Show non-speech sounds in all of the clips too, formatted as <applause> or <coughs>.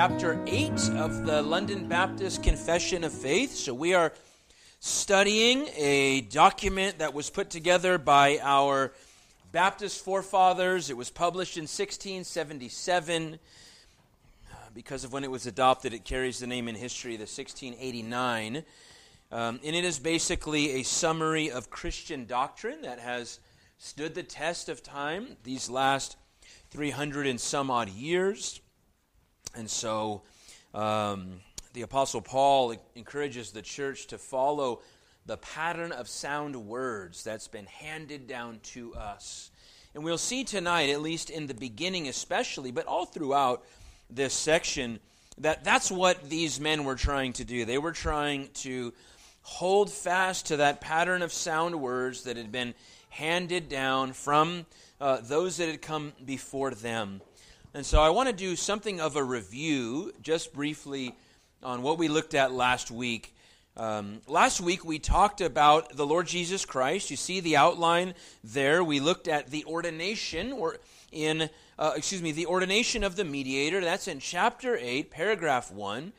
chapter 8 of the London Baptist Confession of Faith. So we are studying a document that was put together by our Baptist forefathers. It was published in 1677. Because of when it was adopted, it carries the name in history, the 1689. Um, and it is basically a summary of Christian doctrine that has stood the test of time these last 300 and some odd years. And so um, the Apostle Paul encourages the church to follow the pattern of sound words that's been handed down to us. And we'll see tonight, at least in the beginning especially, but all throughout this section, that that's what these men were trying to do. They were trying to hold fast to that pattern of sound words that had been handed down from uh, those that had come before them. And so I want to do something of a review, just briefly, on what we looked at last week. Um, last week we talked about the Lord Jesus Christ. You see the outline there. We looked at the ordination, or in uh, excuse me, the ordination of the mediator. That's in chapter eight, paragraph one,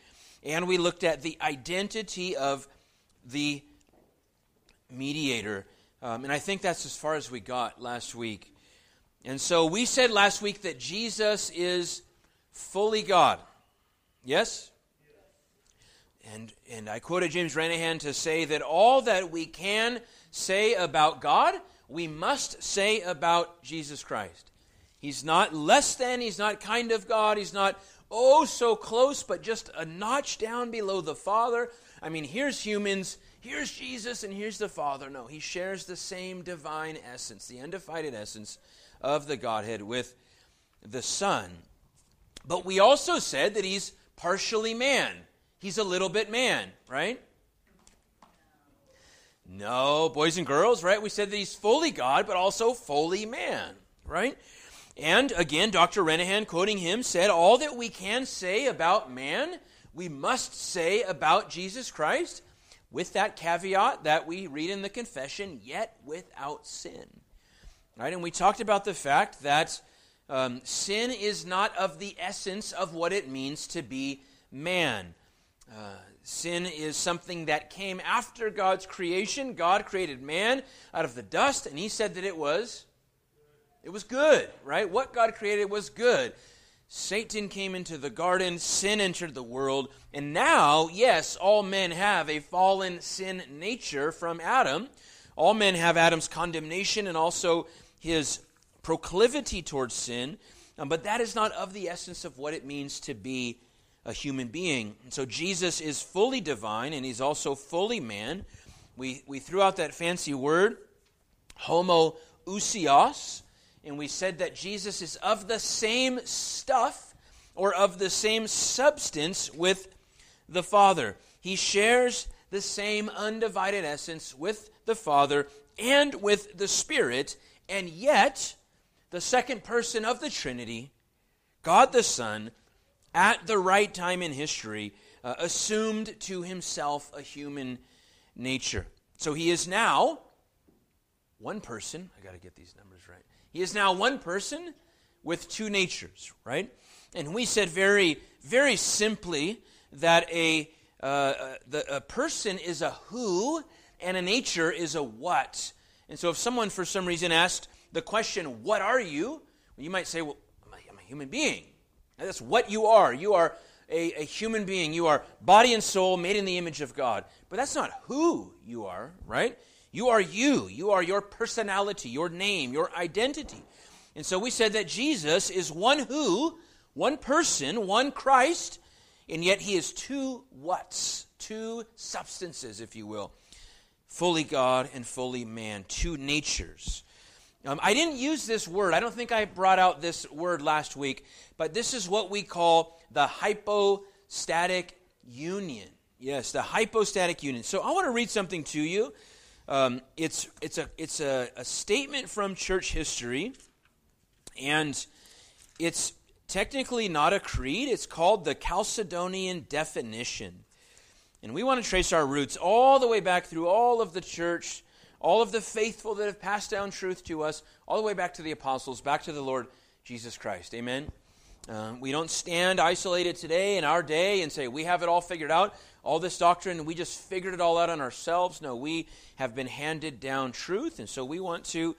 and we looked at the identity of the mediator. Um, and I think that's as far as we got last week. And so we said last week that Jesus is fully God. Yes? And, and I quoted James Renihan to say that all that we can say about God, we must say about Jesus Christ. He's not less than, he's not kind of God, he's not oh so close, but just a notch down below the Father. I mean, here's humans, here's Jesus, and here's the Father. No, he shares the same divine essence, the undivided essence of the Godhead with the Son. But we also said that he's partially man. He's a little bit man, right? No, boys and girls, right? We said that he's fully God, but also fully man, right? And again, Dr. Renihan, quoting him, said, All that we can say about man, we must say about Jesus Christ, with that caveat that we read in the confession, yet without sin. Right? And we talked about the fact that um, sin is not of the essence of what it means to be man. Uh, sin is something that came after God's creation. God created man out of the dust, and He said that it was it was good, right? What God created was good. Satan came into the garden, sin entered the world, and now, yes, all men have a fallen sin nature from Adam. All men have Adam's condemnation and also his proclivity towards sin, um, but that is not of the essence of what it means to be a human being. And so Jesus is fully divine and he's also fully man. We, we threw out that fancy word, homoousios, and we said that Jesus is of the same stuff or of the same substance with the Father. He shares the same undivided essence with the Father and with the Spirit, and yet, the second person of the Trinity, God the Son, at the right time in history, uh, assumed to himself a human nature. So he is now one person. I got to get these numbers right. He is now one person with two natures, right? And we said very, very simply that a, uh, uh the, a person is a who and a nature is a what. And so if someone for some reason asked the question, What are you? You might say, Well, I'm a, I'm a human being. that's what you are. You are a, a human being. You are body and soul made in the image of God. But that's not who you are, right? You are you. You are your personality, your name, your identity. And so we said that Jesus is one who, one person, one Christ, and yet he is two whats, two substances, if you will fully God and fully man, two natures. Um, I didn't use this word. I don't think I brought out this word last week, but this is what we call the hypostatic union. Yes, the hypostatic union. So I want to read something to you. Um, it's it's a it's a, a statement from church history, and it's technically not a creed. It's called the Chalcedonian definition. And we want to trace our roots all the way back through all of the church, all of the faithful that have passed down truth to us, all the way back to the apostles, back to the Lord Jesus Christ. Amen? Uh, we don't stand isolated today in our day and say, we have it all figured out, all this doctrine, we just figured it all out on ourselves. No, we have been handed down truth, and so we want to,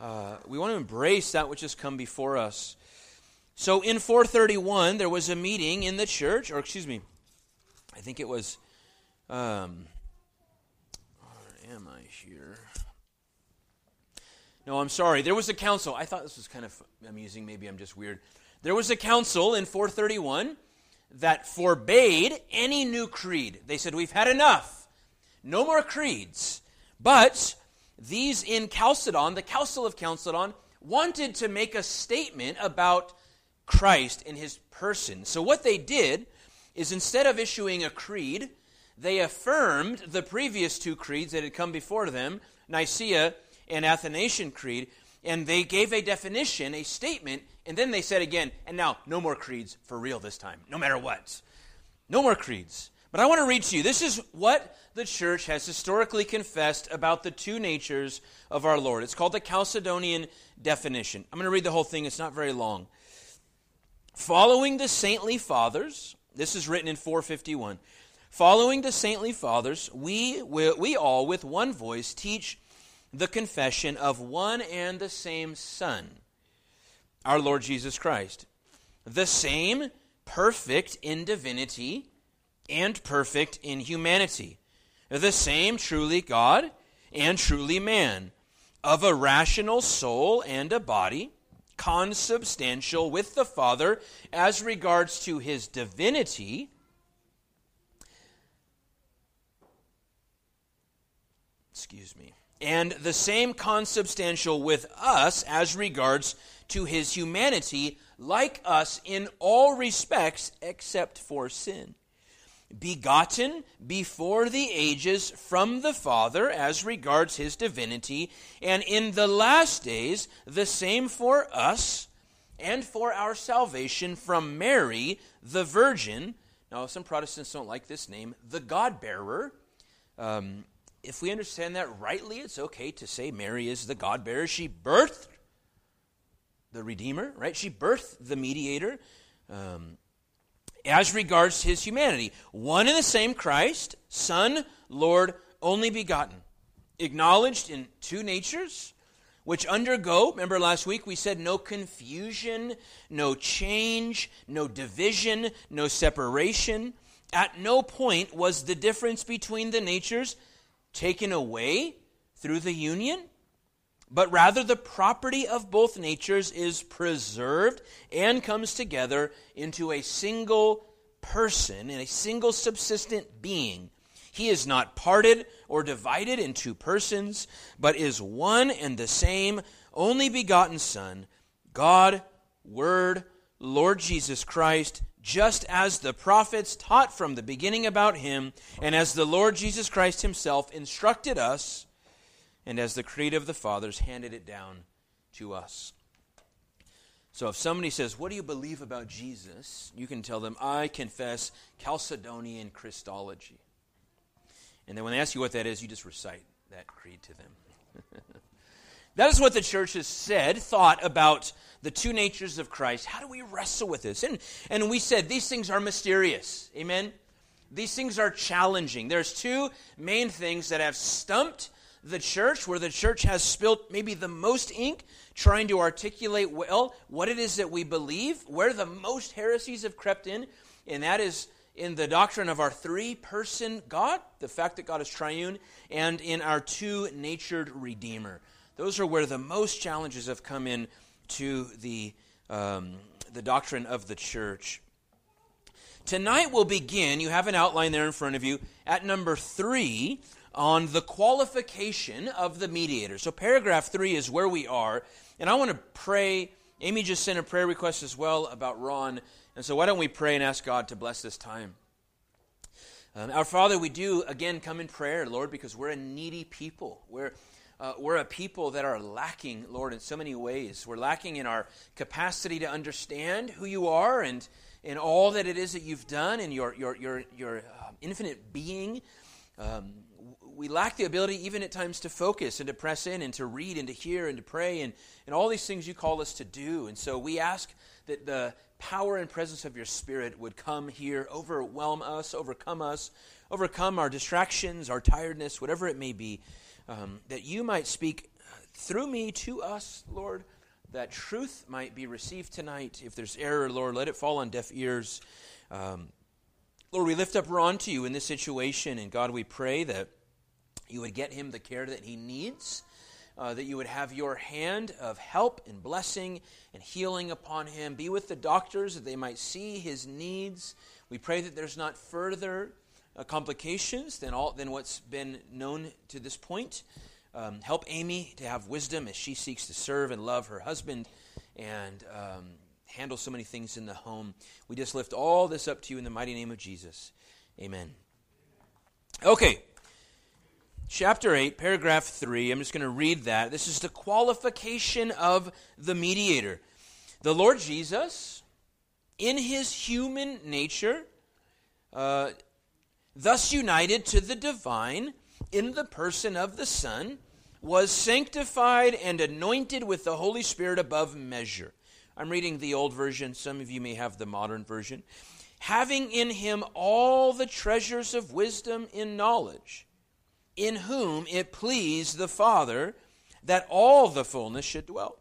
uh, we want to embrace that which has come before us. So in 431, there was a meeting in the church, or excuse me, I think it was, um, where am I here? No, I'm sorry. There was a council. I thought this was kind of amusing. Maybe I'm just weird. There was a council in 431 that forbade any new creed. They said, We've had enough. No more creeds. But these in Chalcedon, the Council of Chalcedon, wanted to make a statement about Christ and his person. So what they did is instead of issuing a creed, they affirmed the previous two creeds that had come before them, Nicaea and Athanasian Creed, and they gave a definition, a statement, and then they said again, and now no more creeds for real this time, no matter what. No more creeds. But I want to read to you this is what the church has historically confessed about the two natures of our Lord. It's called the Chalcedonian definition. I'm going to read the whole thing, it's not very long. Following the saintly fathers, this is written in 451. Following the saintly fathers, we, we, we all with one voice teach the confession of one and the same Son, our Lord Jesus Christ. The same perfect in divinity and perfect in humanity. The same truly God and truly man, of a rational soul and a body, consubstantial with the Father as regards to his divinity excuse me, and the same consubstantial with us as regards to his humanity, like us in all respects except for sin. Begotten before the ages from the Father as regards his divinity, and in the last days the same for us and for our salvation from Mary, the Virgin. Now, some Protestants don't like this name, the God bearer. Um, if we understand that rightly, it's okay to say Mary is the God bearer. She birthed the Redeemer, right? She birthed the mediator um, as regards his humanity. One and the same Christ, Son, Lord, only begotten, acknowledged in two natures, which undergo, remember last week we said no confusion, no change, no division, no separation. At no point was the difference between the natures taken away through the union, but rather the property of both natures is preserved and comes together into a single person, in a single subsistent being. He is not parted or divided in two persons, but is one and the same, only begotten Son, God, Word, Lord Jesus Christ, just as the prophets taught from the beginning about him, and as the Lord Jesus Christ himself instructed us, and as the creed of the fathers handed it down to us. So if somebody says, What do you believe about Jesus? you can tell them, I confess Chalcedonian Christology. And then when they ask you what that is, you just recite that creed to them. <laughs> that is what the church has said, thought about the two natures of Christ. How do we wrestle with this? And, and we said these things are mysterious. Amen? These things are challenging. There's two main things that have stumped the church, where the church has spilt maybe the most ink trying to articulate well what it is that we believe, where the most heresies have crept in, and that is in the doctrine of our three person God, the fact that God is triune, and in our two natured Redeemer. Those are where the most challenges have come in to the, um, the doctrine of the church. Tonight we'll begin, you have an outline there in front of you, at number three on the qualification of the mediator. So, paragraph three is where we are. And I want to pray. Amy just sent a prayer request as well about Ron. And so, why don't we pray and ask God to bless this time? Um, our Father, we do again come in prayer, Lord, because we're a needy people. We're uh, we're a people that are lacking, Lord, in so many ways. We're lacking in our capacity to understand who you are and in all that it is that you've done and your, your, your, your uh, infinite being. um, we lack the ability, even at times, to focus and to press in and to read and to hear and to pray and, and all these things you call us to do. And so we ask that the power and presence of your Spirit would come here, overwhelm us, overcome us, overcome our distractions, our tiredness, whatever it may be, um, that you might speak through me to us, Lord, that truth might be received tonight. If there's error, Lord, let it fall on deaf ears. Um, Lord, we lift up Ron to you in this situation, and God, we pray that you would get him the care that he needs, uh, that you would have your hand of help and blessing and healing upon him. Be with the doctors that they might see his needs. We pray that there's not further uh, complications than, all, than what's been known to this point. Um, help Amy to have wisdom as she seeks to serve and love her husband and um, handle so many things in the home. We just lift all this up to you in the mighty name of Jesus. Amen. Okay. Chapter 8, paragraph 3. I'm just going to read that. This is the qualification of the mediator. The Lord Jesus, in his human nature, uh, thus united to the divine in the person of the Son, was sanctified and anointed with the Holy Spirit above measure. I'm reading the old version. Some of you may have the modern version. Having in him all the treasures of wisdom in knowledge, in whom it pleased the Father that all the fullness should dwell.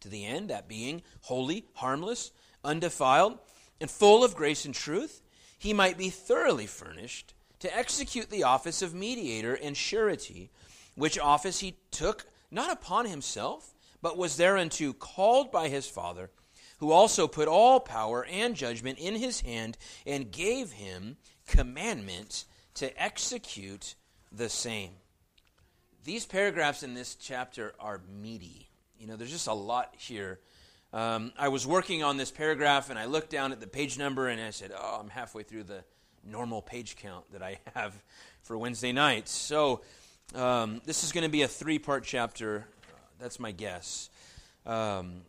To the end, that being holy, harmless, undefiled, and full of grace and truth, he might be thoroughly furnished to execute the office of mediator and surety, which office he took not upon himself, but was thereunto called by his Father, who also put all power and judgment in his hand, and gave him commandment to execute the same. These paragraphs in this chapter are meaty. You know, there's just a lot here. Um, I was working on this paragraph and I looked down at the page number and I said, Oh, I'm halfway through the normal page count that I <laughs> have for Wednesday night. So um, this is going to be a three part chapter. That's my guess. Because um,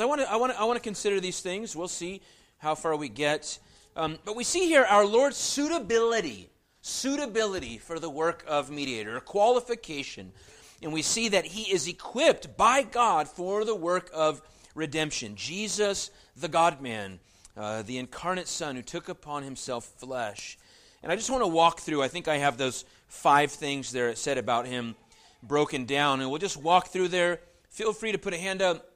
I want to I I wanna consider these things. We'll see how far we get. Um, but we see here our Lord's suitability, suitability for the work of mediator, qualification. And we see that he is equipped by God for the work of redemption. Jesus, the God man, uh, the incarnate Son who took upon himself flesh. And I just want to walk through, I think I have those five things there said about him broken down. And we'll just walk through there. Feel free to put a hand up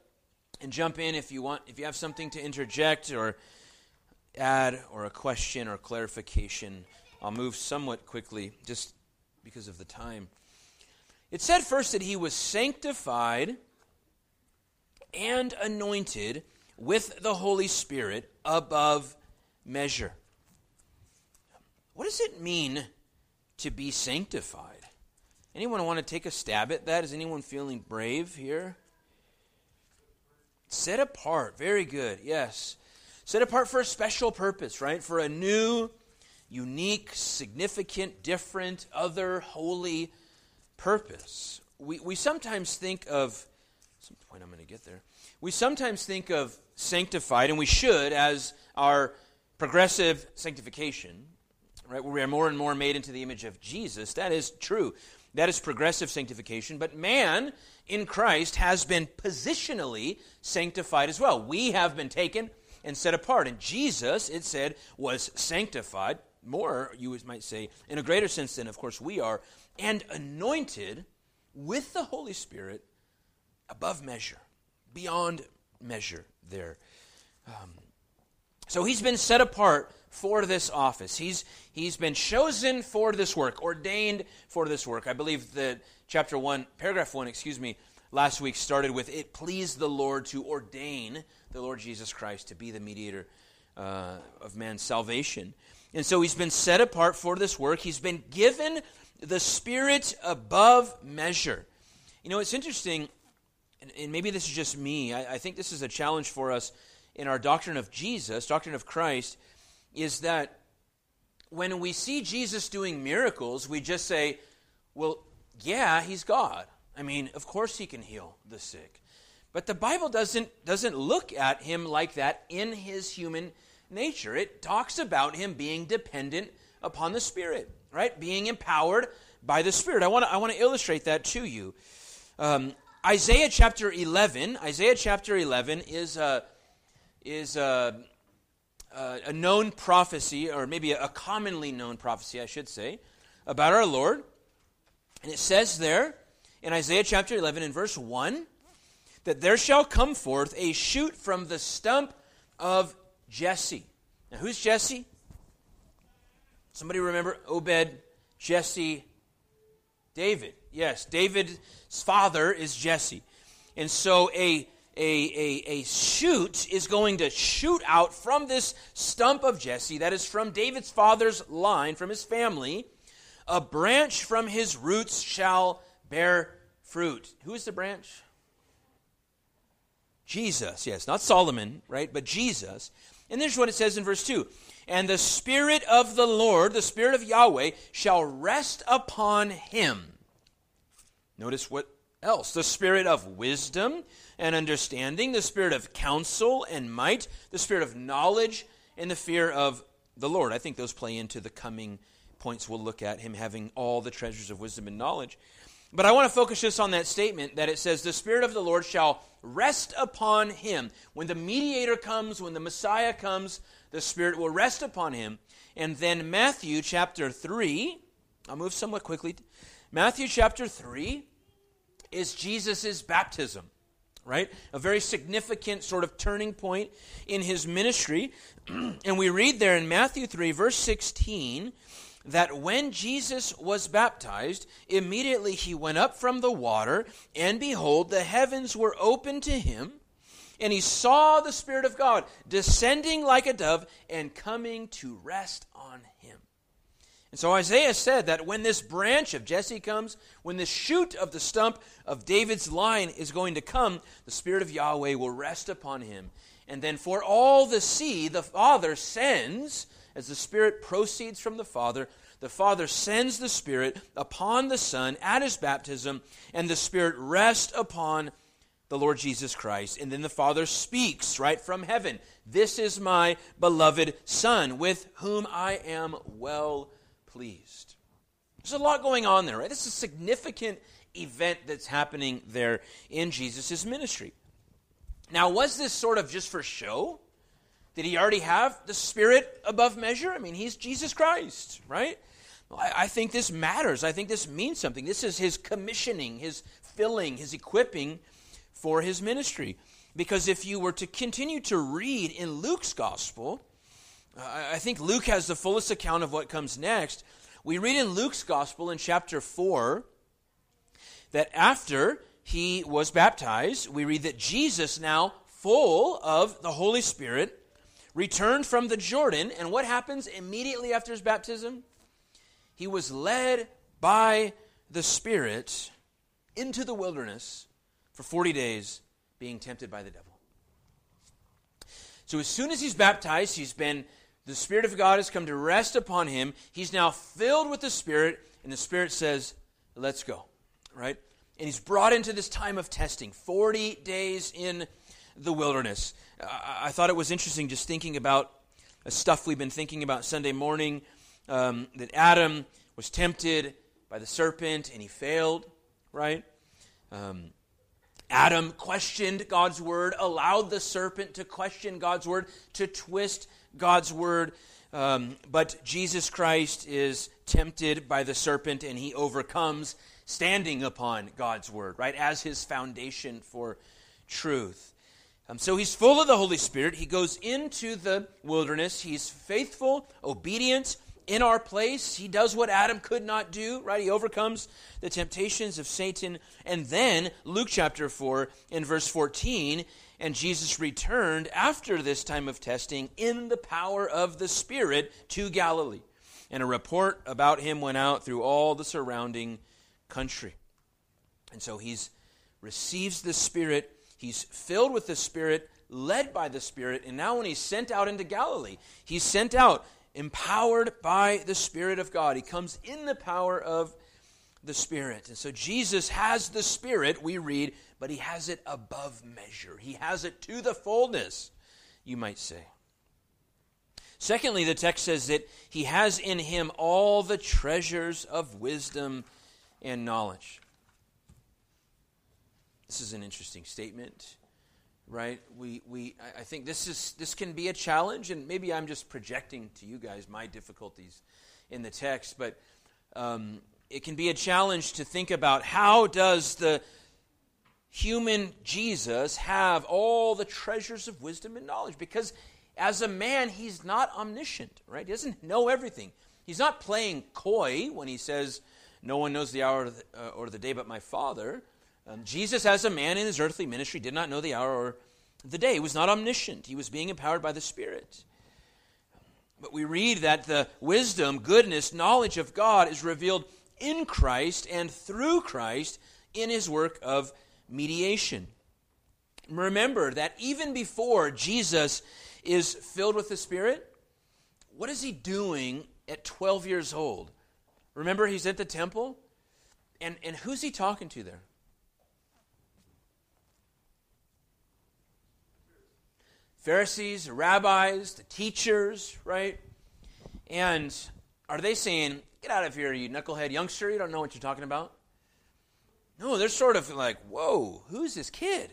and jump in if you want, if you have something to interject or add or a question or clarification. I'll move somewhat quickly just because of the time. It said first that he was sanctified and anointed with the Holy Spirit above measure. What does it mean to be sanctified? Anyone want to take a stab at that? Is anyone feeling brave here? Set apart. Very good. Yes. Set apart for a special purpose, right? For a new, unique, significant, different, other, holy purpose. We, we sometimes think of, some point I'm going to get there. We sometimes think of sanctified, and we should, as our progressive sanctification, right? Where we are more and more made into the image of Jesus. That is true. That is progressive sanctification. But man in Christ has been positionally sanctified as well. We have been taken and set apart. And Jesus, it said, was sanctified, more, you might say, in a greater sense than, of course, we are, and anointed with the Holy Spirit above measure, beyond measure there. Um, so he's been set apart for this office. He's, he's been chosen for this work, ordained for this work. I believe that chapter 1, paragraph 1, excuse me, last week started with It pleased the Lord to ordain the Lord Jesus Christ to be the mediator uh, of man's salvation. And so he's been set apart for this work. He's been given the Spirit above measure. You know, it's interesting and, and maybe this is just me, I, I think this is a challenge for us in our doctrine of Jesus, doctrine of Christ, is that when we see Jesus doing miracles, we just say, well, yeah, he's God. I mean, of course he can heal the sick. But the Bible doesn't, doesn't look at him like that in his human nature. It talks about him being dependent upon the Spirit, right? Being empowered by the Spirit. I want to I want to illustrate that to you. Um, Isaiah chapter 11. Isaiah chapter 11 is a is a, a known prophecy, or maybe a commonly known prophecy, I should say, about our Lord. And it says there in Isaiah chapter 11, in verse 1, that there shall come forth a shoot from the stump of Jesse. Now, who's Jesse? Somebody remember Obed, Jesse, David. Yes, David's father is Jesse. And so a, a, a, a shoot is going to shoot out from this stump of Jesse, that is from David's father's line, from his family. A branch from his roots shall bear fruit. Who is the branch? Jesus, yes, not Solomon, right, but Jesus. And this is what it says in verse 2 And the Spirit of the Lord, the Spirit of Yahweh, shall rest upon him. Notice what else? The Spirit of wisdom and understanding, the Spirit of counsel and might, the Spirit of knowledge and the fear of the Lord. I think those play into the coming points we'll look at, him having all the treasures of wisdom and knowledge. But I want to focus just on that statement that it says, The Spirit of the Lord shall rest upon him. When the mediator comes, when the Messiah comes, the Spirit will rest upon him. And then Matthew chapter 3, I'll move somewhat quickly. Matthew chapter 3 is Jesus' baptism, right? A very significant sort of turning point in his ministry. <clears throat> and we read there in Matthew 3, verse 16 that when Jesus was baptized, immediately he went up from the water, and behold, the heavens were opened to him, and he saw the Spirit of God descending like a dove and coming to rest on him. And so Isaiah said that when this branch of Jesse comes, when this shoot of the stump of David's line is going to come, the Spirit of Yahweh will rest upon him. And then for all the see, the Father sends as the Spirit proceeds from the Father, the Father sends the Spirit upon the Son at his baptism, and the Spirit rests upon the Lord Jesus Christ. And then the Father speaks right from heaven This is my beloved Son, with whom I am well pleased. There's a lot going on there, right? This is a significant event that's happening there in Jesus' ministry. Now, was this sort of just for show? Did he already have the Spirit above measure? I mean, he's Jesus Christ, right? I, think this matters. I think this means something. This is his commissioning, his filling, his equipping for his ministry. Because if you were to continue to read in Luke's gospel, I think Luke has the fullest account of what comes next. We read in Luke's gospel in chapter 4 that after he was baptized, we read that Jesus, now full of the Holy Spirit, returned from the Jordan, and what happens immediately after his baptism? He was led by the Spirit into the wilderness for 40 days, being tempted by the devil. So as soon as he's baptized, he's been the Spirit of God has come to rest upon him. He's now filled with the Spirit, and the Spirit says, Let's go. Right? And he's brought into this time of testing 40 days in the wilderness. I, thought it was interesting just thinking about stuff we've been thinking about Sunday morning um, that Adam was tempted by the serpent and he failed, right? Um, Adam questioned God's word, allowed the serpent to question God's word, to twist God's word. Um, but Jesus Christ is tempted by the serpent and he overcomes standing upon God's word, right, as his foundation for truth. Um, so he's full of the Holy Spirit. He goes into the wilderness. He's faithful, obedient in our place. He does what Adam could not do, right? He overcomes the temptations of Satan. And then, Luke chapter 4, in verse 14, and Jesus returned after this time of testing in the power of the Spirit to Galilee. And a report about him went out through all the surrounding country. And so he's receives the Spirit He's filled with the Spirit, led by the Spirit, and now when he's sent out into Galilee, he's sent out empowered by the Spirit of God. He comes in the power of the Spirit. And so Jesus has the Spirit, we read, but he has it above measure. He has it to the fullness, you might say. Secondly, the text says that he has in him all the treasures of wisdom and knowledge. This is an interesting statement, right? We, we, I think this, is, this can be a challenge, and maybe I'm just projecting to you guys my difficulties in the text, but um, it can be a challenge to think about how does the human Jesus have all the treasures of wisdom and knowledge? Because as a man, he's not omniscient, right? He doesn't know everything. He's not playing coy when he says, No one knows the hour uh, or the day but my Father. Um, Jesus, as a man in his earthly ministry, did not know the hour or the day. He was not omniscient, he was being empowered by the Spirit. But we read that the wisdom, goodness, knowledge of God is revealed in Christ and through Christ in his work of mediation. Remember that even before Jesus is filled with the Spirit, what is he doing at 12 years old? Remember, he's at the temple? And, and who's he talking to there? Pharisees, the rabbis, the teachers, right? And are they saying, Get out of here, you knucklehead youngster, you don't know what you're talking about? No, they're sort of like, Whoa, who's this kid?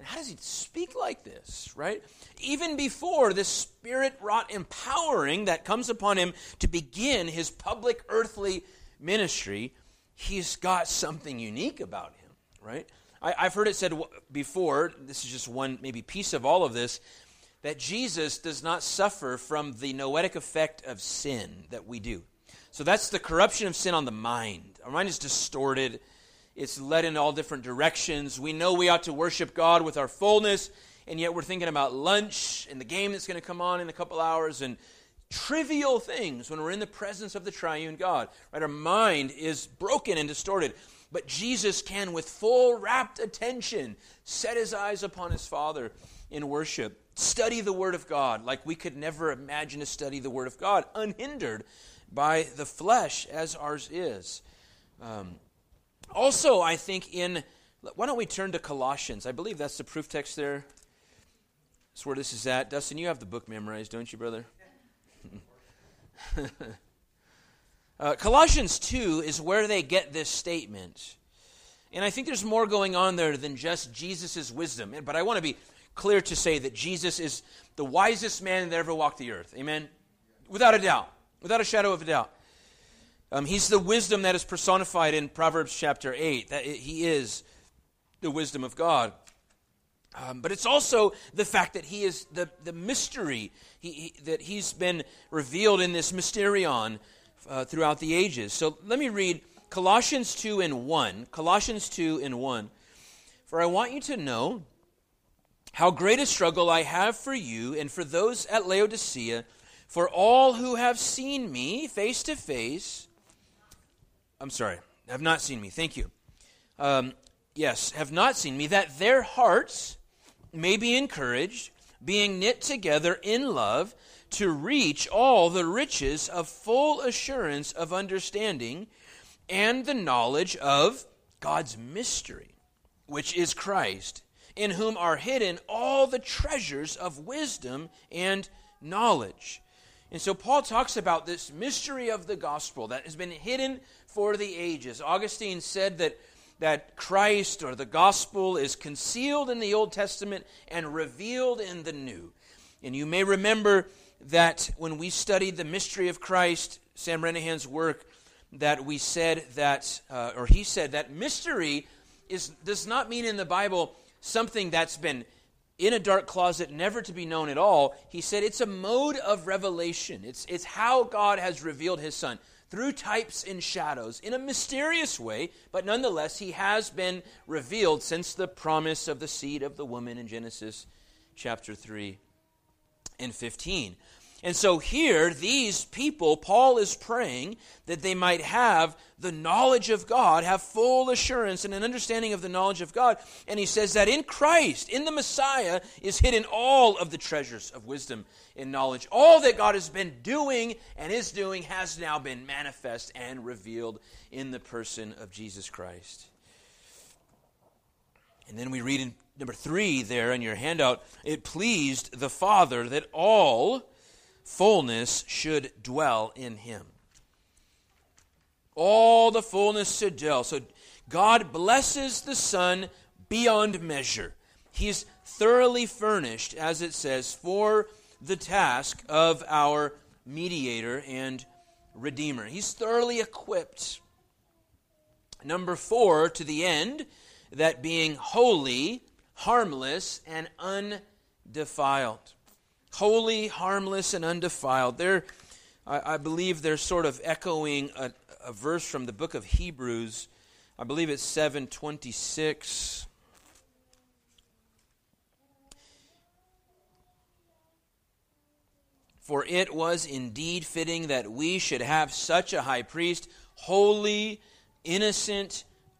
And how does he speak like this, right? Even before this spirit wrought empowering that comes upon him to begin his public earthly ministry, he's got something unique about him, right? I, have heard it said before, this is just one maybe piece of all of this, that Jesus does not suffer from the noetic effect of sin that we do. So that's the corruption of sin on the mind. Our mind is distorted, it's led in all different directions. We know we ought to worship God with our fullness, and yet we're thinking about lunch and the game that's going to come on in a couple hours and trivial things when we're in the presence of the triune God. Right? Our mind is broken and distorted. But Jesus can, with full rapt attention, set his eyes upon his Father in worship. Study the Word of God like we could never imagine to study the Word of God, unhindered by the flesh as ours is. Um, also, I think in, why don't we turn to Colossians? I believe that's the proof text there. That's where this is at. Dustin, you have the book memorized, don't you, brother? <laughs> Uh, Colossians 2 is where they get this statement. And I think there's more going on there than just Jesus' wisdom. But I want to be clear to say that Jesus is the wisest man that ever walked the earth. Amen? Without a doubt. Without a shadow of a doubt. Um, he's the wisdom that is personified in Proverbs chapter 8. That he is the wisdom of God. Um, but it's also the fact that he is the, the mystery, he, he, that he's been revealed in this mysterion uh, throughout the ages. So let me read Colossians 2 and 1. Colossians 2 and 1. For I want you to know how great a struggle I have for you and for those at Laodicea, for all who have seen me face to face. I'm sorry, have not seen me. Thank you. Um, yes, have not seen me, that their hearts may be encouraged, being knit together in love to reach all the riches of full assurance of understanding and the knowledge of God's mystery, which is Christ, in whom are hidden all the treasures of wisdom and knowledge. And so Paul talks about this mystery of the gospel that has been hidden for the ages. Augustine said that, that Christ or the gospel is concealed in the Old Testament and revealed in the New. And you may remember that when we studied the mystery of Christ, Sam Renihan's work, that we said that, uh, or he said that mystery is does not mean in the Bible something that's been in a dark closet, never to be known at all. He said it's a mode of revelation. It's, it's how God has revealed his Son through types and shadows in a mysterious way, but nonetheless, he has been revealed since the promise of the seed of the woman in Genesis chapter 3 and 15. And so here, these people, Paul is praying that they might have the knowledge of God, have full assurance and an understanding of the knowledge of God. And he says that in Christ, in the Messiah, is hidden all of the treasures of wisdom and knowledge. All that God has been doing and is doing has now been manifest and revealed in the person of Jesus Christ. And then we read in number three there in your handout it pleased the Father that all fullness should dwell in him. All the fullness should dwell. So God blesses the Son beyond measure. He's thoroughly furnished, as it says, for the task of our mediator and redeemer. He's thoroughly equipped. Number four, to the end, that being holy, harmless, and undefiled. Holy, harmless, and undefiled. They're, I, I believe they're sort of echoing a, a verse from the book of Hebrews. I believe it's 726. For it was indeed fitting that we should have such a high priest, holy, innocent,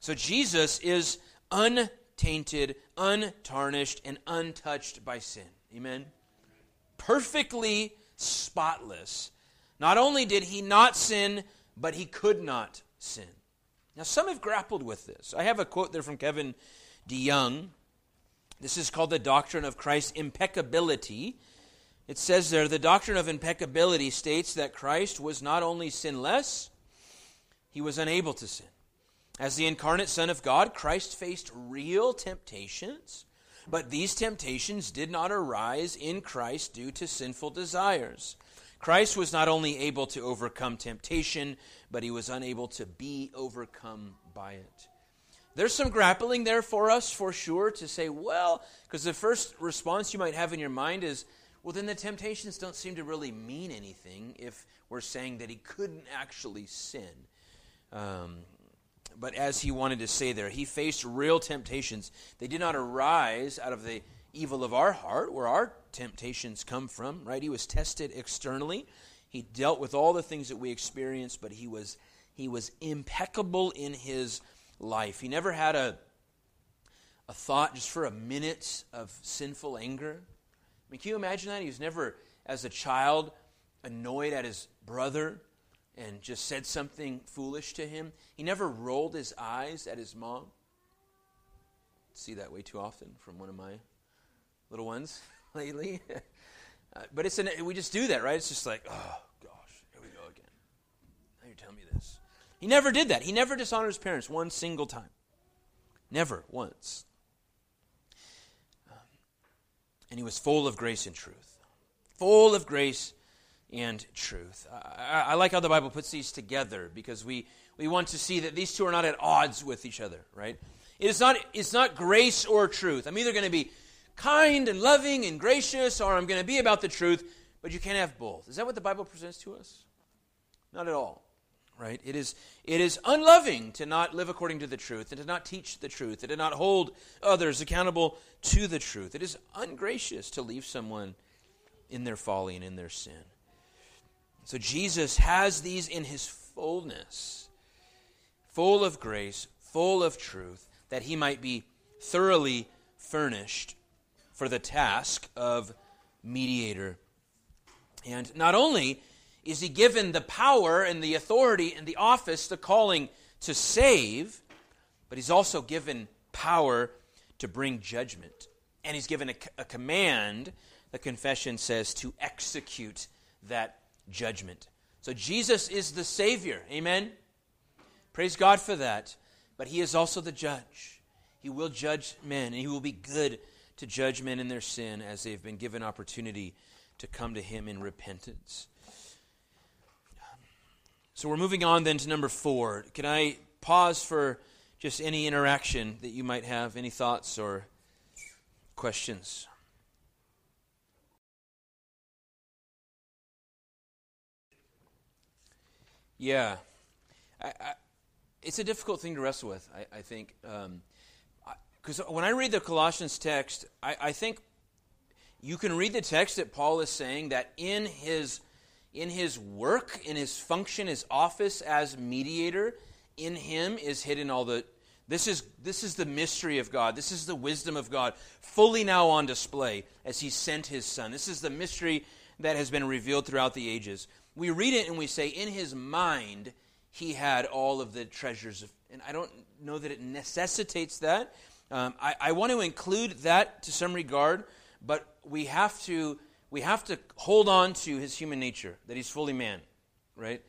So Jesus is untainted, untarnished, and untouched by sin. Amen? Perfectly spotless. Not only did he not sin, but he could not sin. Now, some have grappled with this. I have a quote there from Kevin DeYoung. This is called the doctrine of Christ's impeccability. It says there the doctrine of impeccability states that Christ was not only sinless, he was unable to sin. As the incarnate Son of God, Christ faced real temptations, but these temptations did not arise in Christ due to sinful desires. Christ was not only able to overcome temptation, but he was unable to be overcome by it. There's some grappling there for us, for sure, to say, well, because the first response you might have in your mind is, well, then the temptations don't seem to really mean anything if we're saying that he couldn't actually sin. Um, but as he wanted to say there, he faced real temptations. They did not arise out of the evil of our heart, where our temptations come from, right? He was tested externally. He dealt with all the things that we experience, but he was he was impeccable in his life. He never had a, a thought just for a minute of sinful anger. I mean, can you imagine that? He was never, as a child, annoyed at his brother and just said something foolish to him. He never rolled his eyes at his mom. see that way too often from one of my little ones <laughs> lately. <laughs> uh, but it's an, we just do that, right? It's just like, oh gosh, here we go again. Now you're telling me this. He never did that. He never dishonored his parents one single time. Never once. Um, and he was full of grace and truth. Full of grace and truth. I, I, like how the Bible puts these together because we, we want to see that these two are not at odds with each other, right? It is not, it's not grace or truth. I'm either going to be kind and loving and gracious or I'm going to be about the truth, but you can't have both. Is that what the Bible presents to us? Not at all right? It is, it is unloving to not live according to the truth and to not teach the truth and to not hold others accountable to the truth. It is ungracious to leave someone in their folly and in their sin. So Jesus has these in his fullness, full of grace, full of truth, that he might be thoroughly furnished for the task of mediator. And not only is he given the power and the authority and the office, the calling to save, but he's also given power to bring judgment. And he's given a, a command, the confession says, to execute that judgment. So Jesus is the Savior. Amen? Praise God for that. But he is also the judge. He will judge men, and he will be good to judge men in their sin as they've been given opportunity to come to him in repentance. So we're moving on then to number four. Can I pause for just any interaction that you might have, any thoughts or questions? Yeah. I, I, it's a difficult thing to wrestle with, I, I think. Because um, when I read the Colossians text, I, I think you can read the text that Paul is saying that in his in his work, in his function, his office as mediator, in him is hidden all the this is this is the mystery of God. This is the wisdom of God fully now on display as he sent his son. This is the mystery that has been revealed throughout the ages. We read it and we say in his mind he had all of the treasures of and I don't know that it necessitates that. Um, I, I want to include that to some regard, but we have to we have to hold on to his human nature, that he's fully man, right?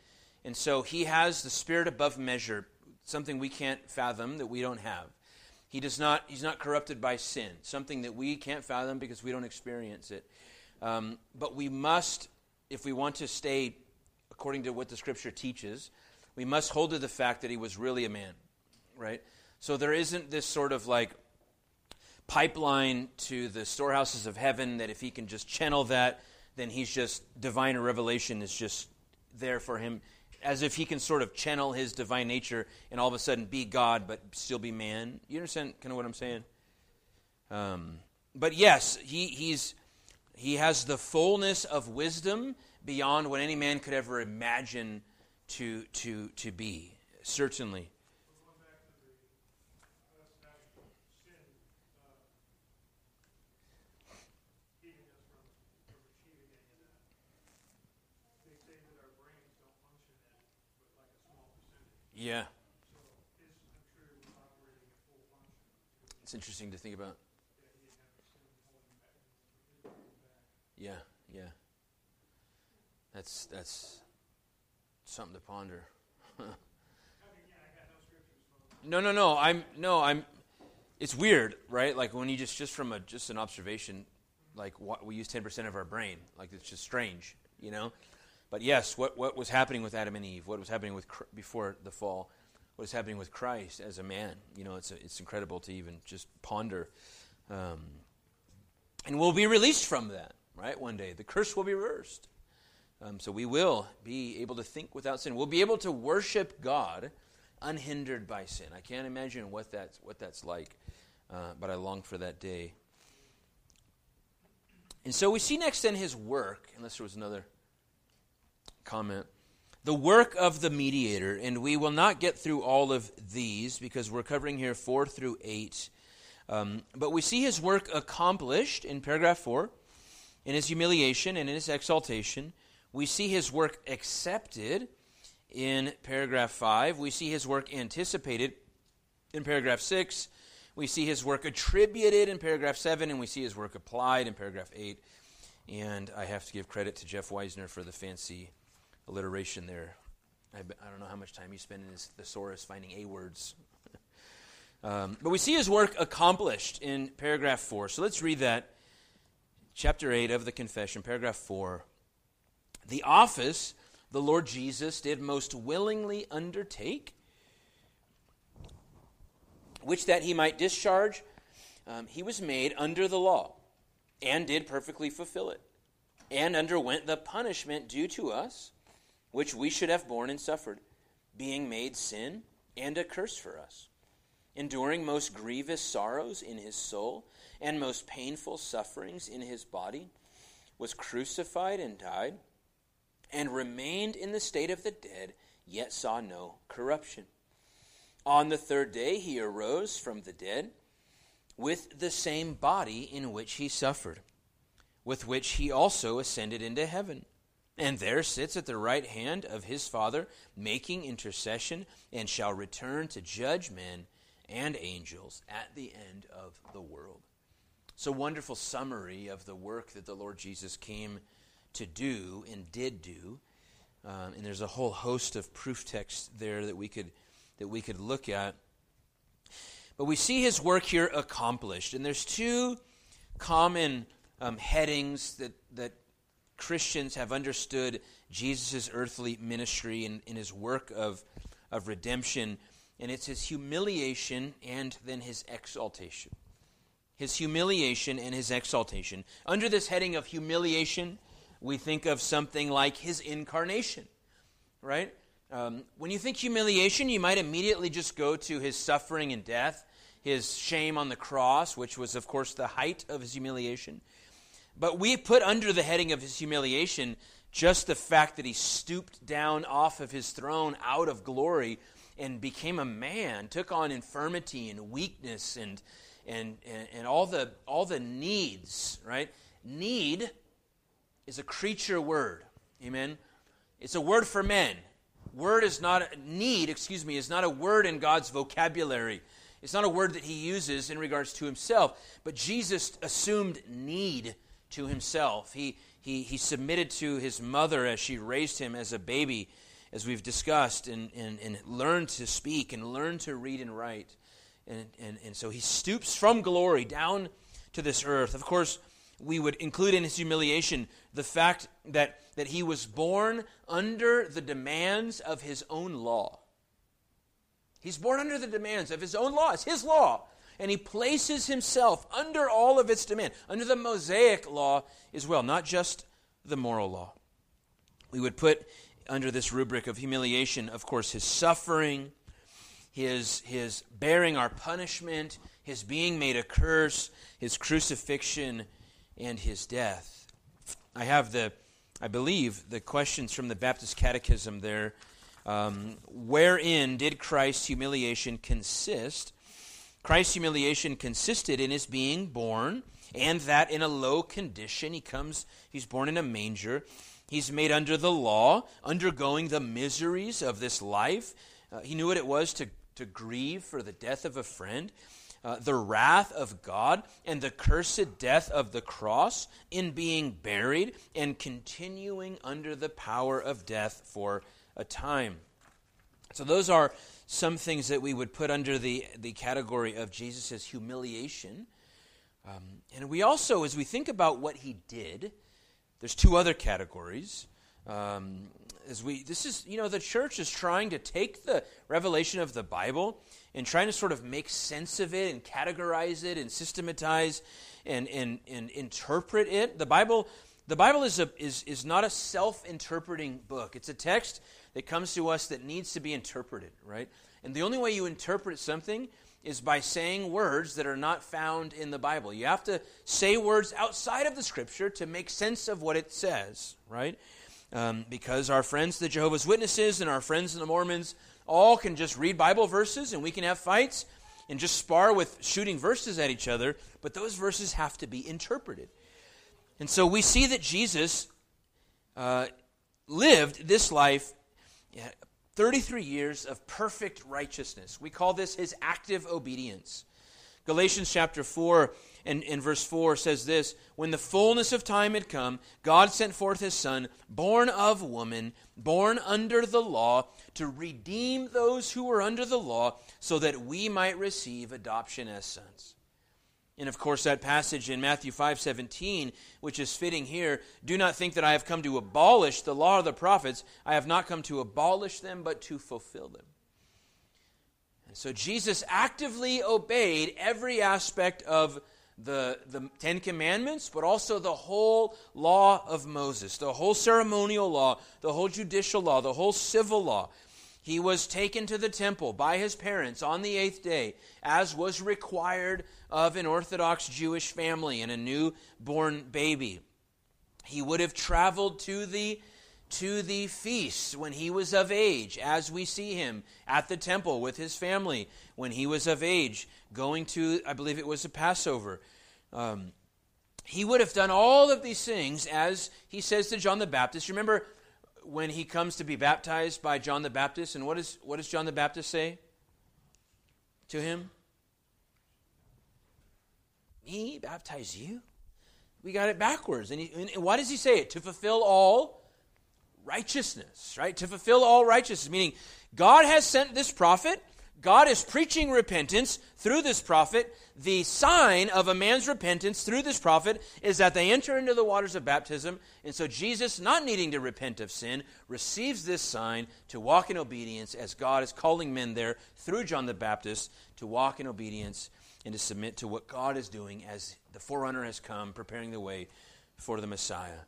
And so he has the spirit above measure, something we can't fathom that we don't have. He does not he's not corrupted by sin, something that we can't fathom because we don't experience it. Um, but we must, if we want to stay according to what the scripture teaches, we must hold to the fact that he was really a man, right? So there isn't this sort of like pipeline to the storehouses of heaven that if he can just channel that, then he's just divine revelation is just there for him as if he can sort of channel his divine nature and all of a sudden be God but still be man. You understand kind of what I'm saying? Um, but yes, he, he's, he has the fullness of wisdom beyond what any man could ever imagine to, to, to be, certainly. Yeah. It's interesting to think about. Yeah, yeah. That's that's something to ponder. <laughs> no, no, no. I'm no. I'm. It's weird, right? Like when you just just from a just an observation, like what, we use ten percent of our brain. Like it's just strange, you know. But yes, what, what was happening with Adam and Eve, what was happening with before the fall, what is happening with Christ as a man, you know, it's, a, it's incredible to even just ponder. Um, and we'll be released from that, right, one day. The curse will be reversed. Um, so we will be able to think without sin. We'll be able to worship God unhindered by sin. I can't imagine what that's, what that's like, uh, but I long for that day. And so we see next in his work, unless there was another comment. The work of the mediator, and we will not get through all of these because we're covering here 4 through 8. Um, but we see his work accomplished in paragraph 4, in his humiliation and in his exaltation. We see his work accepted in paragraph 5. We see his work anticipated in paragraph 6. We see his work attributed in paragraph 7, and we see his work applied in paragraph 8. And I have to give credit to Jeff Weisner for the fancy alliteration there. I, I don't know how much time you spend in his thesaurus finding A words. <laughs> um, but we see his work accomplished in paragraph 4. So let's read that. Chapter 8 of the Confession, paragraph 4. The office the Lord Jesus did most willingly undertake, which that he might discharge, um, he was made under the law and did perfectly fulfill it, and underwent the punishment due to us which we should have borne and suffered, being made sin and a curse for us, enduring most grievous sorrows in his soul and most painful sufferings in his body, was crucified and died, and remained in the state of the dead, yet saw no corruption. On the third day he arose from the dead with the same body in which he suffered, with which he also ascended into heaven and there sits at the right hand of his Father, making intercession, and shall return to judge men and angels at the end of the world. So, wonderful summary of the work that the Lord Jesus came to do and did do. Um, and there's a whole host of proof texts there that we could that we could look at. But we see his work here accomplished, and there's two common um, headings that that Christians have understood Jesus' earthly ministry and, and his work of, of redemption, and it's his humiliation and then his exaltation. His humiliation and his exaltation. Under this heading of humiliation, we think of something like his incarnation, right? Um, when you think humiliation, you might immediately just go to his suffering and death, his shame on the cross, which was, of course, the height of his humiliation. But we put under the heading of his humiliation just the fact that he stooped down off of his throne out of glory and became a man, took on infirmity and weakness and, and, and, and all, the, all the needs, right? Need is a creature word. Amen? It's a word for men. Word is not, need, excuse me, is not a word in God's vocabulary. It's not a word that he uses in regards to himself. But Jesus assumed need to himself. He, he, he submitted to his mother as she raised him as a baby, as we've discussed, and, and, and learned to speak and learned to read and write. And, and, and so he stoops from glory down to this earth. Of course, we would include in his humiliation the fact that, that he was born under the demands of his own law. He's born under the demands of his own law. It's his law. And he places himself under all of its demand, under the Mosaic law as well, not just the moral law. We would put under this rubric of humiliation, of course, his suffering, his, his bearing our punishment, his being made a curse, his crucifixion, and his death. I have the, I believe, the questions from the Baptist Catechism there. Um, wherein did Christ's humiliation consist? Christ's humiliation consisted in his being born, and that in a low condition. He comes, he's born in a manger. He's made under the law, undergoing the miseries of this life. Uh, he knew what it was to, to grieve for the death of a friend uh, the wrath of God and the cursed death of the cross in being buried and continuing under the power of death for a time. So, those are some things that we would put under the, the category of Jesus' humiliation. Um, and we also, as we think about what he did, there's two other categories. Um, as we, this is, you know, the church is trying to take the revelation of the Bible and trying to sort of make sense of it and categorize it and systematize and, and, and interpret it. The Bible, the Bible is, a, is, is not a self interpreting book, it's a text that comes to us that needs to be interpreted, right? And the only way you interpret something is by saying words that are not found in the Bible. You have to say words outside of the Scripture to make sense of what it says, right? Um, because our friends, the Jehovah's Witnesses, and our friends, the Mormons, all can just read Bible verses and we can have fights and just spar with shooting verses at each other, but those verses have to be interpreted. And so we see that Jesus uh, lived this life 33 years of perfect righteousness. We call this his active obedience. Galatians chapter 4 and, and verse 4 says this When the fullness of time had come, God sent forth his Son, born of woman, born under the law, to redeem those who were under the law, so that we might receive adoption as sons. And of course, that passage in Matthew 5 17, which is fitting here do not think that I have come to abolish the law of the prophets. I have not come to abolish them, but to fulfill them. And so Jesus actively obeyed every aspect of the, the Ten Commandments, but also the whole law of Moses, the whole ceremonial law, the whole judicial law, the whole civil law. He was taken to the temple by his parents on the eighth day, as was required of an Orthodox Jewish family and a newborn baby. He would have traveled to the to the feasts when he was of age, as we see him at the temple with his family when he was of age, going to, I believe it was a Passover. Um, he would have done all of these things as he says to John the Baptist. Remember when he comes to be baptized by John the Baptist, and what, is, what does John the Baptist say to him? Me baptize you? We got it backwards. And, he, and why does he say it? To fulfill all righteousness, right? To fulfill all righteousness, meaning God has sent this prophet God is preaching repentance through this prophet. The sign of a man's repentance through this prophet is that they enter into the waters of baptism. And so Jesus, not needing to repent of sin, receives this sign to walk in obedience as God is calling men there through John the Baptist to walk in obedience and to submit to what God is doing as the forerunner has come, preparing the way for the Messiah.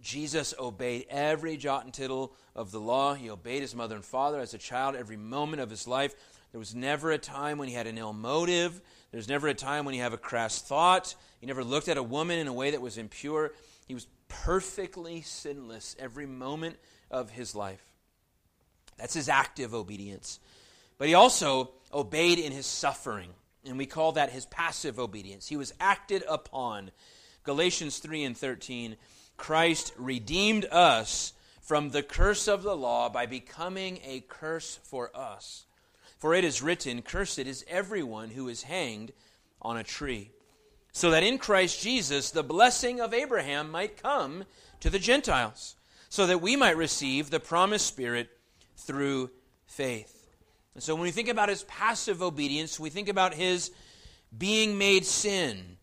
Jesus obeyed every jot and tittle of the law. He obeyed his mother and father as a child every moment of his life. There was never a time when he had an ill motive. There's never a time when he had a crass thought. He never looked at a woman in a way that was impure. He was perfectly sinless every moment of his life. That's his active obedience. But he also obeyed in his suffering, and we call that his passive obedience. He was acted upon. Galatians 3 and 13 Christ redeemed us from the curse of the law by becoming a curse for us. For it is written, Cursed is everyone who is hanged on a tree. So that in Christ Jesus the blessing of Abraham might come to the Gentiles, so that we might receive the promised Spirit through faith. And so when we think about his passive obedience, we think about his being made sin,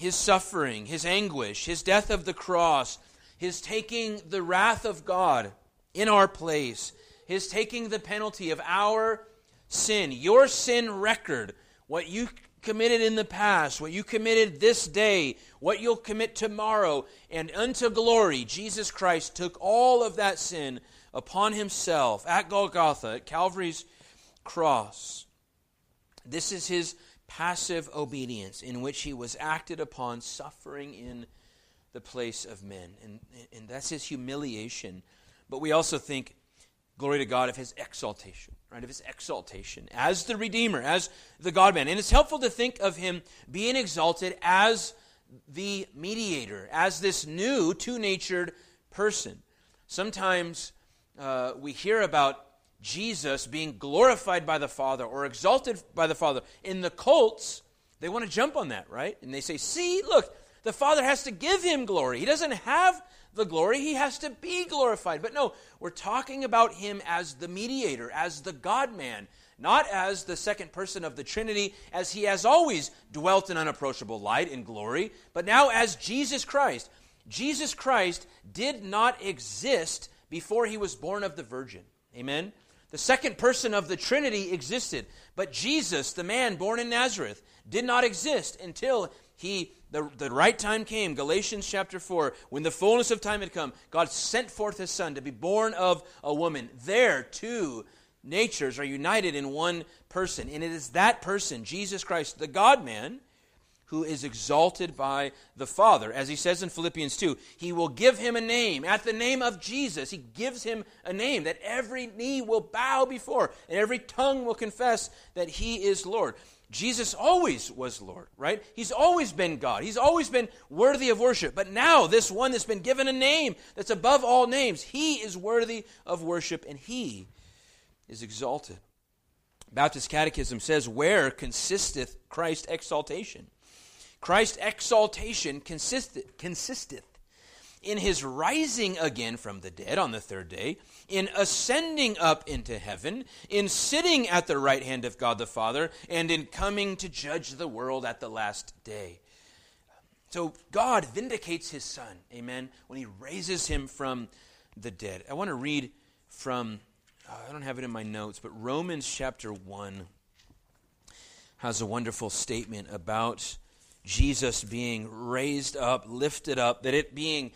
his suffering, his anguish, his death of the cross, his taking the wrath of God in our place, his taking the penalty of our sin, your sin record, what you committed in the past, what you committed this day, what you'll commit tomorrow, and unto glory, Jesus Christ took all of that sin upon himself at Golgotha, at Calvary's cross. This is his passive obedience in which he was acted upon, suffering in the place of men. And, and that's his humiliation. But we also think, glory to God, of his exaltation, right? Of his exaltation as the Redeemer, as the God man. And it's helpful to think of him being exalted as the mediator, as this new, two natured person. Sometimes uh, we hear about Jesus being glorified by the Father or exalted by the Father. In the cults, they want to jump on that, right? And they say, see, look, the Father has to give him glory. He doesn't have the glory, he has to be glorified. But no, we're talking about him as the mediator, as the God man, not as the second person of the Trinity, as he has always dwelt in unapproachable light and glory, but now as Jesus Christ. Jesus Christ did not exist before he was born of the Virgin. Amen? The second person of the Trinity existed, but Jesus, the man born in Nazareth, did not exist until he the, the right time came galatians chapter 4 when the fullness of time had come god sent forth his son to be born of a woman. There two natures are united in one person and it is that person jesus christ the god man who is exalted by the Father. As he says in Philippians 2, he will give him a name. At the name of Jesus, he gives him a name that every knee will bow before and every tongue will confess that he is Lord. Jesus always was Lord, right? He's always been God. He's always been worthy of worship. But now, this one that's been given a name that's above all names, he is worthy of worship and he is exalted. Baptist Catechism says, Where consisteth Christ's exaltation? Christ's exaltation consisteth, consisteth in his rising again from the dead on the third day, in ascending up into heaven, in sitting at the right hand of God the Father, and in coming to judge the world at the last day. So God vindicates his Son, amen, when he raises him from the dead. I want to read from, uh, I don't have it in my notes, but Romans chapter 1 has a wonderful statement about Jesus being raised up, lifted up, that it being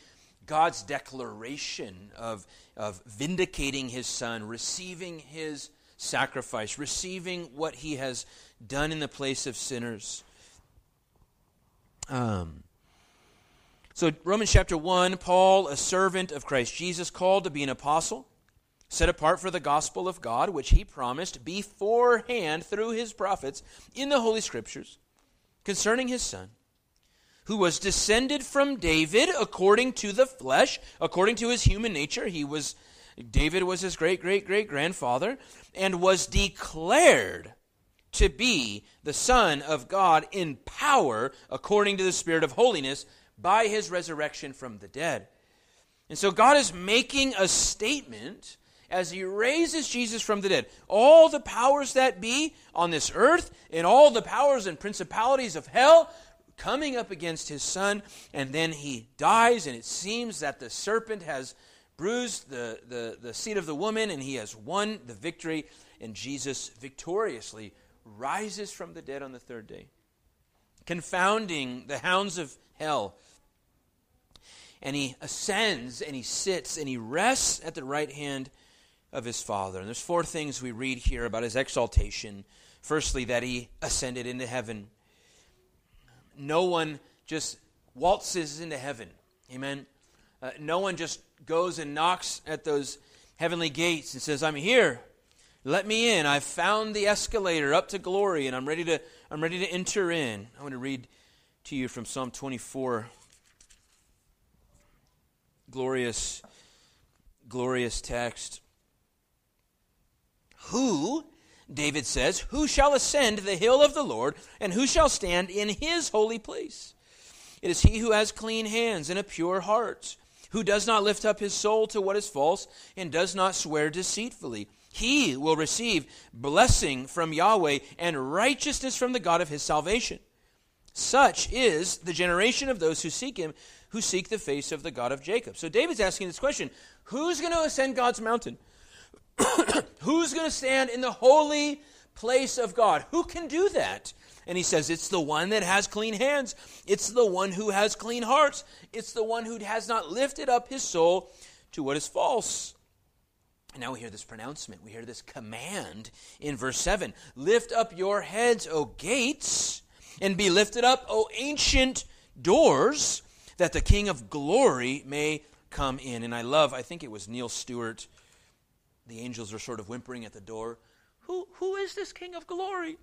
God's declaration of, of vindicating his son, receiving his sacrifice, receiving what he has done in the place of sinners. Um, so, Romans chapter 1 Paul, a servant of Christ Jesus, called to be an apostle, set apart for the gospel of God, which he promised beforehand through his prophets in the Holy Scriptures concerning his son, who was descended from David according to the flesh, according to his human nature. He was David was his great great great grandfather and was declared to be the son of God in power according to the spirit of holiness by his resurrection from the dead. And so God is making a statement as he raises Jesus from the dead. All the powers that be on this earth and all the powers and principalities of hell coming up against his son, and then he dies, and it seems that the serpent has bruised the, the, the seed of the woman, and he has won the victory, and Jesus victoriously rises from the dead on the third day, confounding the hounds of hell and he ascends and he sits and he rests at the right hand of his Father. And there's four things we read here about his exaltation. Firstly, that he ascended into heaven. No one just waltzes into heaven. Amen. Uh, no one just goes and knocks at those heavenly gates and says, "I'm here. Let me in. I've found the escalator up to glory, and I'm ready to. I'm ready to enter in." I want to read to you from Psalm 24. Glorious, glorious text. Who, David says, who shall ascend the hill of the Lord, and who shall stand in his holy place? It is he who has clean hands and a pure heart, who does not lift up his soul to what is false, and does not swear deceitfully. He will receive blessing from Yahweh and righteousness from the God of his salvation. Such is the generation of those who seek him, who seek the face of the God of Jacob. So David's asking this question Who's going to ascend God's mountain? <coughs> Who's going to stand in the holy place of God? Who can do that? And he says, It's the one that has clean hands. It's the one who has clean hearts. It's the one who has not lifted up his soul to what is false. And now we hear this pronouncement. We hear this command in verse 7 Lift up your heads, O gates, and be lifted up, O ancient doors, that the King of glory may come in. And I love, I think it was Neil Stewart the angels are sort of whimpering at the door. Who, who is this King of glory?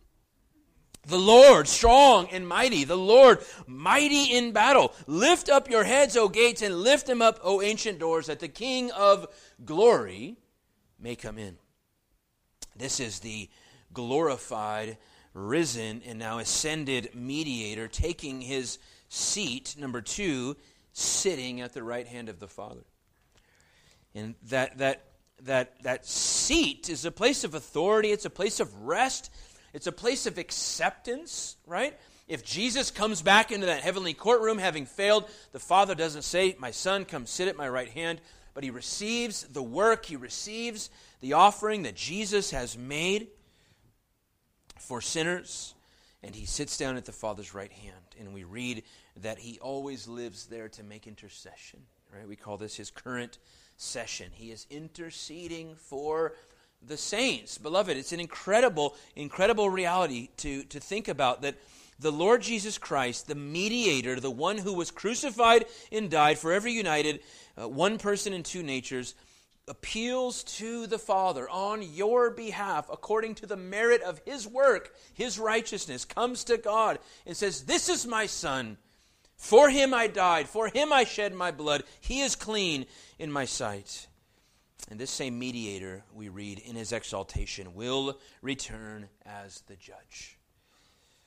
The Lord, strong and mighty, the Lord, mighty in battle. Lift up your heads, O gates, and lift them up, O ancient doors, that the King of glory may come in. This is the glorified, risen, and now ascended mediator taking his seat, number two, sitting at the right hand of the Father. And that, that that, that seat is a place of authority, it's a place of rest, it's a place of acceptance, right? If Jesus comes back into that heavenly courtroom having failed, the Father doesn't say, My son, come sit at my right hand, but he receives the work, he receives the offering that Jesus has made for sinners, and he sits down at the Father's right hand. And we read that he always lives there to make intercession, right? We call this his current session. He is interceding for the saints. Beloved, it's an incredible, incredible reality to, to think about that the Lord Jesus Christ, the mediator, the one who was crucified and died, forever united, uh, one person in two natures, appeals to the Father on your behalf according to the merit of his work, his righteousness, comes to God and says, This is my Son. For him I died. For him I shed my blood. He is clean in my sight. And this same mediator, we read in his exaltation, will return as the judge.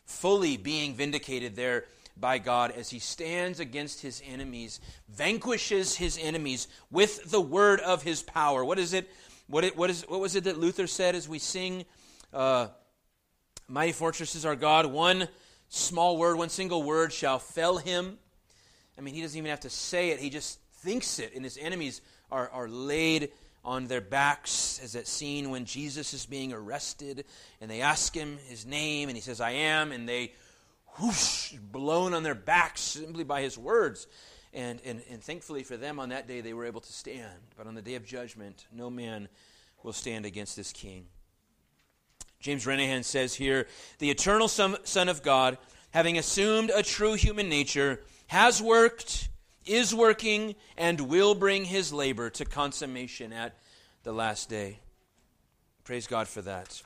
Fully being vindicated there by God as he stands against his enemies, vanquishes his enemies with the word of his power. What is it? What, it, what, is, what was it that Luther said as we sing, uh, Mighty Fortress is our God? One small word, one single word shall fell him. I mean, he doesn't even have to say it, he just thinks it, and his enemies are, are laid on their backs, as that scene when Jesus is being arrested, and they ask him his name, and he says, I am, and they whoosh, blown on their backs simply by his words. And, and, and thankfully for them, on that day they were able to stand. But on the day of judgment, no man will stand against this king. James Renihan says here the eternal Son of God, having assumed a true human nature, has worked is working, and will bring his labor to consummation at the last day. Praise God for that.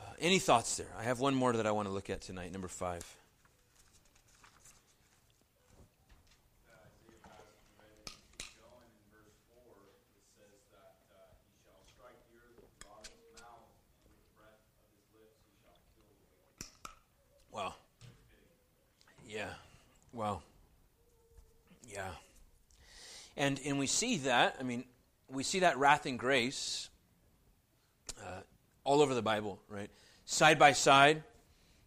Uh, any thoughts there? I have one more that I want to look at tonight, number five. Wow. Yeah. Wow. Yeah. And, and we see that, I mean, we see that wrath and grace uh, all over the Bible, right? Side by side,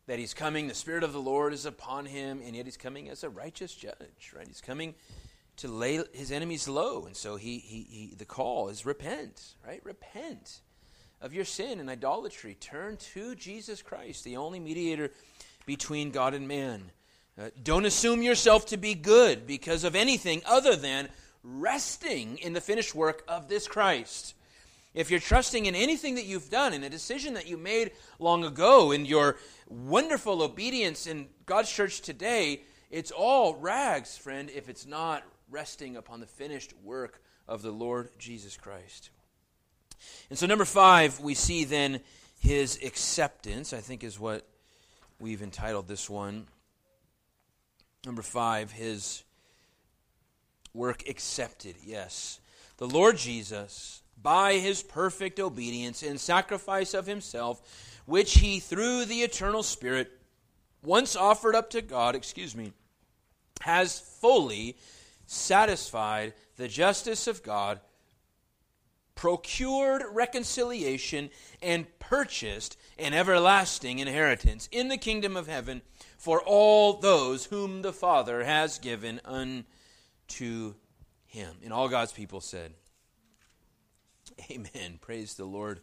that he's coming, the Spirit of the Lord is upon him, and yet he's coming as a righteous judge, right? He's coming to lay his enemies low. And so he, he, he the call is repent, right? Repent of your sin and idolatry. Turn to Jesus Christ, the only mediator between God and man. Uh, don't assume yourself to be good because of anything other than resting in the finished work of this Christ. If you're trusting in anything that you've done, in a decision that you made long ago, in your wonderful obedience in God's church today, it's all rags, friend, if it's not resting upon the finished work of the Lord Jesus Christ. And so, number five, we see then his acceptance, I think is what we've entitled this one. Number five, his work accepted. Yes. The Lord Jesus, by his perfect obedience and sacrifice of himself, which he through the eternal Spirit once offered up to God, excuse me, has fully satisfied the justice of God, procured reconciliation, and purchased an everlasting inheritance in the kingdom of heaven for all those whom the Father has given unto him. And all God's people said, Amen. Praise the Lord.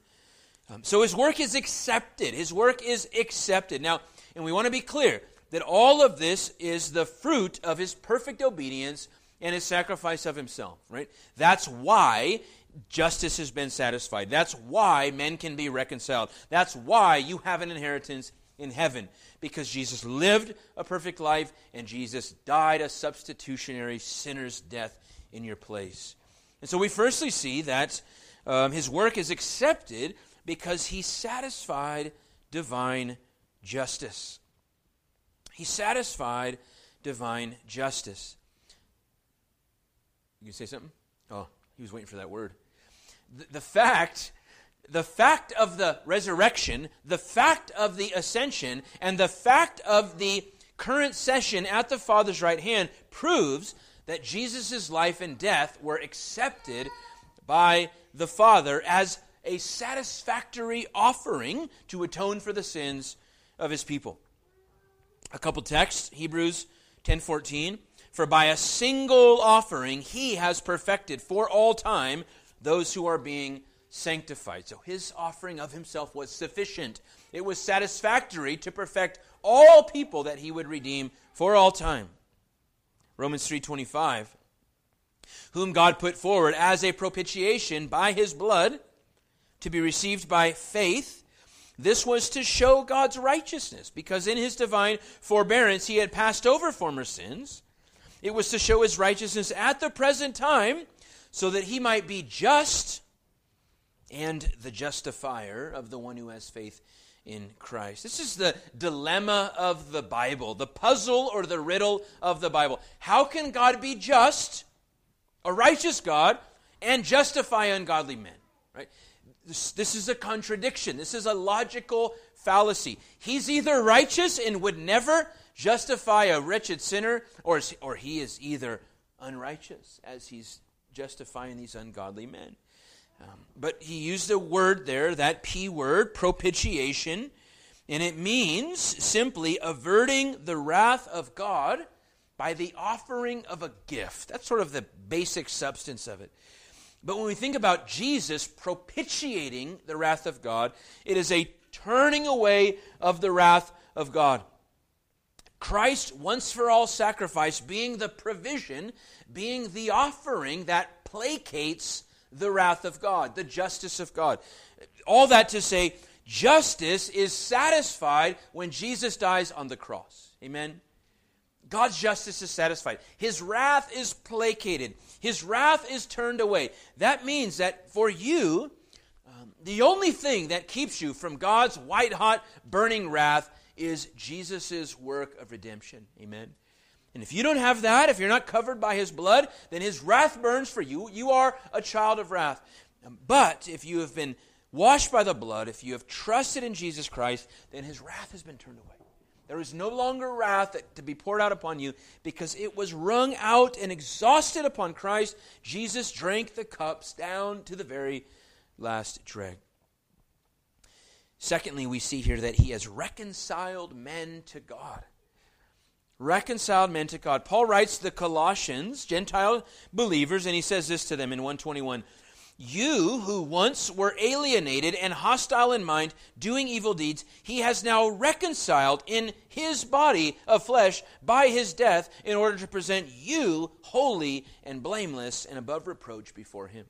Um, so his work is accepted. His work is accepted. Now, and we want to be clear that all of this is the fruit of his perfect obedience and his sacrifice of himself, right? That's why justice has been satisfied. That's why men can be reconciled. That's why you have an inheritance in heaven because Jesus lived a perfect life and Jesus died a substitutionary sinner's death in your place. And so we firstly see that um, his work is accepted because he satisfied divine justice. He satisfied divine justice. You can say something? Oh, he was waiting for that word. The, fact the fact of the resurrection, the fact of the ascension, and the fact of the current session at the Father's right hand proves that Jesus' life and death were accepted by the Father as a satisfactory offering to atone for the sins of his people. A couple texts, Hebrews 10:14, for by a single offering he has perfected for all time those who are being sanctified. So his offering of himself was sufficient. It was satisfactory to perfect all people that he would redeem for all time. Romans 3:25 whom God put forward as a propitiation by his blood to be received by faith. This was to show God's righteousness, because in his divine forbearance he had passed over former sins. It was to show his righteousness at the present time, so that he might be just and the justifier of the one who has faith in Christ. This is the dilemma of the Bible, the puzzle or the riddle of the Bible. How can God be just, a righteous God, and justify ungodly men? Right? This, this is a contradiction. This is a logical fallacy. He's either righteous and would never justify a wretched sinner, or, or he is either unrighteous as he's justifying these ungodly men. Um, but he used a word there, that P word, propitiation, and it means simply averting the wrath of God by the offering of a gift. That's sort of the basic substance of it. But when we think about Jesus propitiating the wrath of God, it is a turning away of the wrath of God. Christ, once for all sacrifice, being the provision, being the offering that placates the wrath of God, the justice of God. All that to say, justice is satisfied when Jesus dies on the cross. Amen? God's justice is satisfied. His wrath is placated. His wrath is turned away. That means that for you, um, the only thing that keeps you from God's white hot burning wrath is Jesus' work of redemption. Amen. And if you don't have that, if you're not covered by his blood, then his wrath burns for you. You are a child of wrath. But if you have been washed by the blood, if you have trusted in Jesus Christ, then his wrath has been turned away. There is no longer wrath to be poured out upon you because it was wrung out and exhausted upon Christ. Jesus drank the cups down to the very last dreg. Secondly, we see here that he has reconciled men to God reconciled men to God. Paul writes to the Colossians, Gentile believers, and he says this to them in 121 You who once were alienated and hostile in mind, doing evil deeds, he has now reconciled in his body of flesh by his death in order to present you holy and blameless and above reproach before him.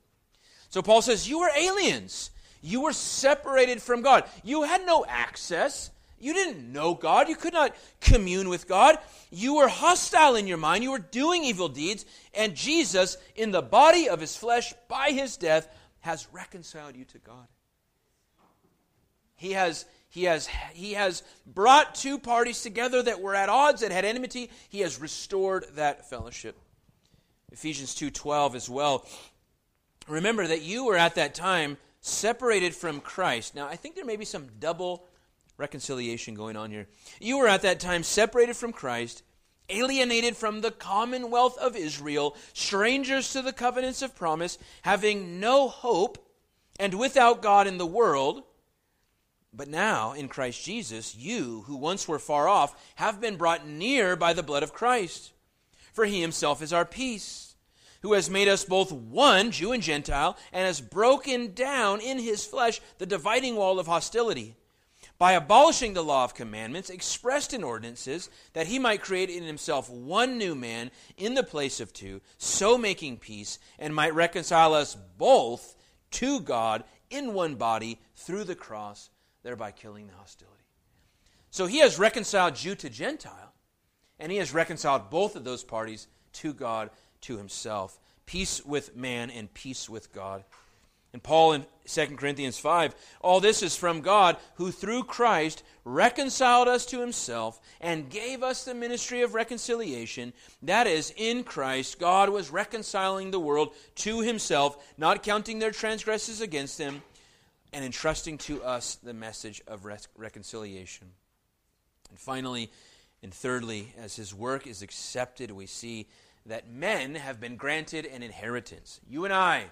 So Paul says, You were aliens. You were separated from God. You had no access. You didn't know God. You could not commune with God. You were hostile in your mind. You were doing evil deeds. And Jesus, in the body of his flesh, by his death, has reconciled you to God. He has, he has, he has brought two parties together that were at odds, that had enmity. He has restored that fellowship. Ephesians 2.12 as well. Remember that you were at that time separated from Christ. Now, I think there may be some double reconciliation going on here. You were at that time separated from Christ, alienated from the commonwealth of Israel, strangers to the covenants of promise, having no hope, and without God in the world. But now, in Christ Jesus, you, who once were far off, have been brought near by the blood of Christ. For he himself is our peace, who has made us both one, Jew and Gentile, and has broken down in his flesh the dividing wall of hostility by abolishing the law of commandments expressed in ordinances, that he might create in himself one new man in the place of two, so making peace, and might reconcile us both to God in one body through the cross, thereby killing the hostility. So he has reconciled Jew to Gentile, and he has reconciled both of those parties to God, to himself. Peace with man and peace with God. And Paul in 2 Corinthians 5, all this is from God, who through Christ reconciled us to himself and gave us the ministry of reconciliation. That is, in Christ, God was reconciling the world to himself, not counting their transgressions against them, and entrusting to us the message of reconciliation. And finally, and thirdly, as his work is accepted, we see that men have been granted an inheritance. You and I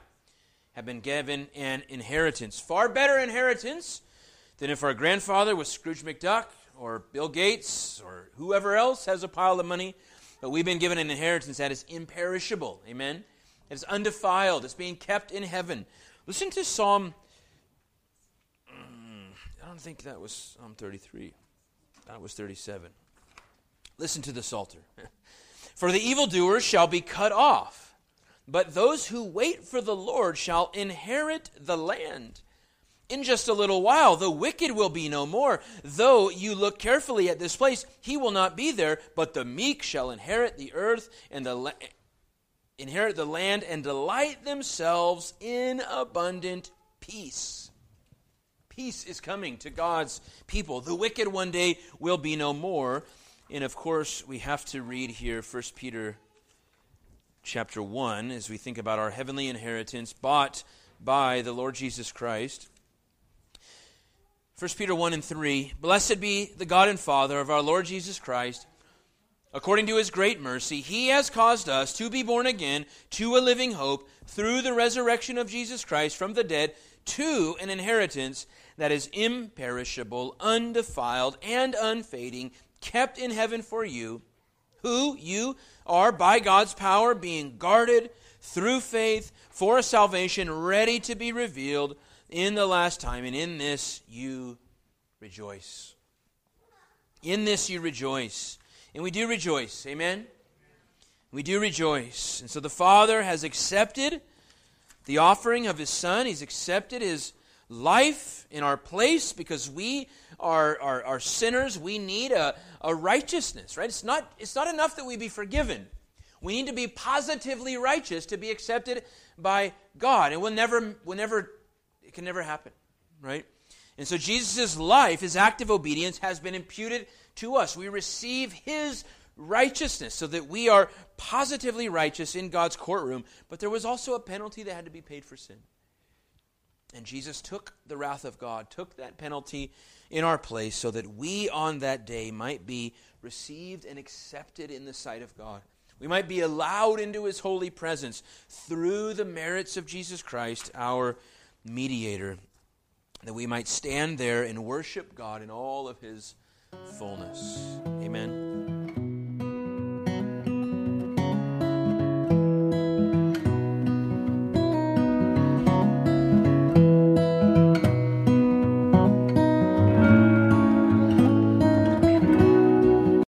have been given an inheritance. Far better inheritance than if our grandfather was Scrooge McDuck or Bill Gates or whoever else has a pile of money. But we've been given an inheritance that is imperishable. Amen? It is undefiled. It's being kept in heaven. Listen to Psalm. Mm, I don't think that was Psalm 33. That was 37. Listen to the Psalter. <laughs> For the evildoers shall be cut off but those who wait for the Lord shall inherit the land. In just a little while, the wicked will be no more. Though you look carefully at this place, he will not be there, but the meek shall inherit the earth and the la- inherit the land and delight themselves in abundant peace. Peace is coming to God's people. The wicked one day will be no more. And of course, we have to read here 1 Peter chapter 1 as we think about our heavenly inheritance bought by the Lord Jesus Christ. 1 Peter 1 and 3 Blessed be the God and Father of our Lord Jesus Christ. According to his great mercy, he has caused us to be born again to a living hope through the resurrection of Jesus Christ from the dead to an inheritance that is imperishable, undefiled, and unfading, kept in heaven for you who you are by God's power being guarded through faith for a salvation ready to be revealed in the last time. And in this you rejoice. In this you rejoice. And we do rejoice. Amen? We do rejoice. And so the Father has accepted the offering of His Son, He's accepted His life in our place because we are, are, are sinners. We need a, a righteousness, right? It's not, it's not enough that we be forgiven. We need to be positively righteous to be accepted by God. And will never, will never, it can never happen, right? And so Jesus' life, his act of obedience, has been imputed to us. We receive his righteousness so that we are positively righteous in God's courtroom. But there was also a penalty that had to be paid for sin. And Jesus took the wrath of God, took that penalty in our place, so that we on that day might be received and accepted in the sight of God. We might be allowed into his holy presence through the merits of Jesus Christ, our mediator, that we might stand there and worship God in all of his fullness. Amen.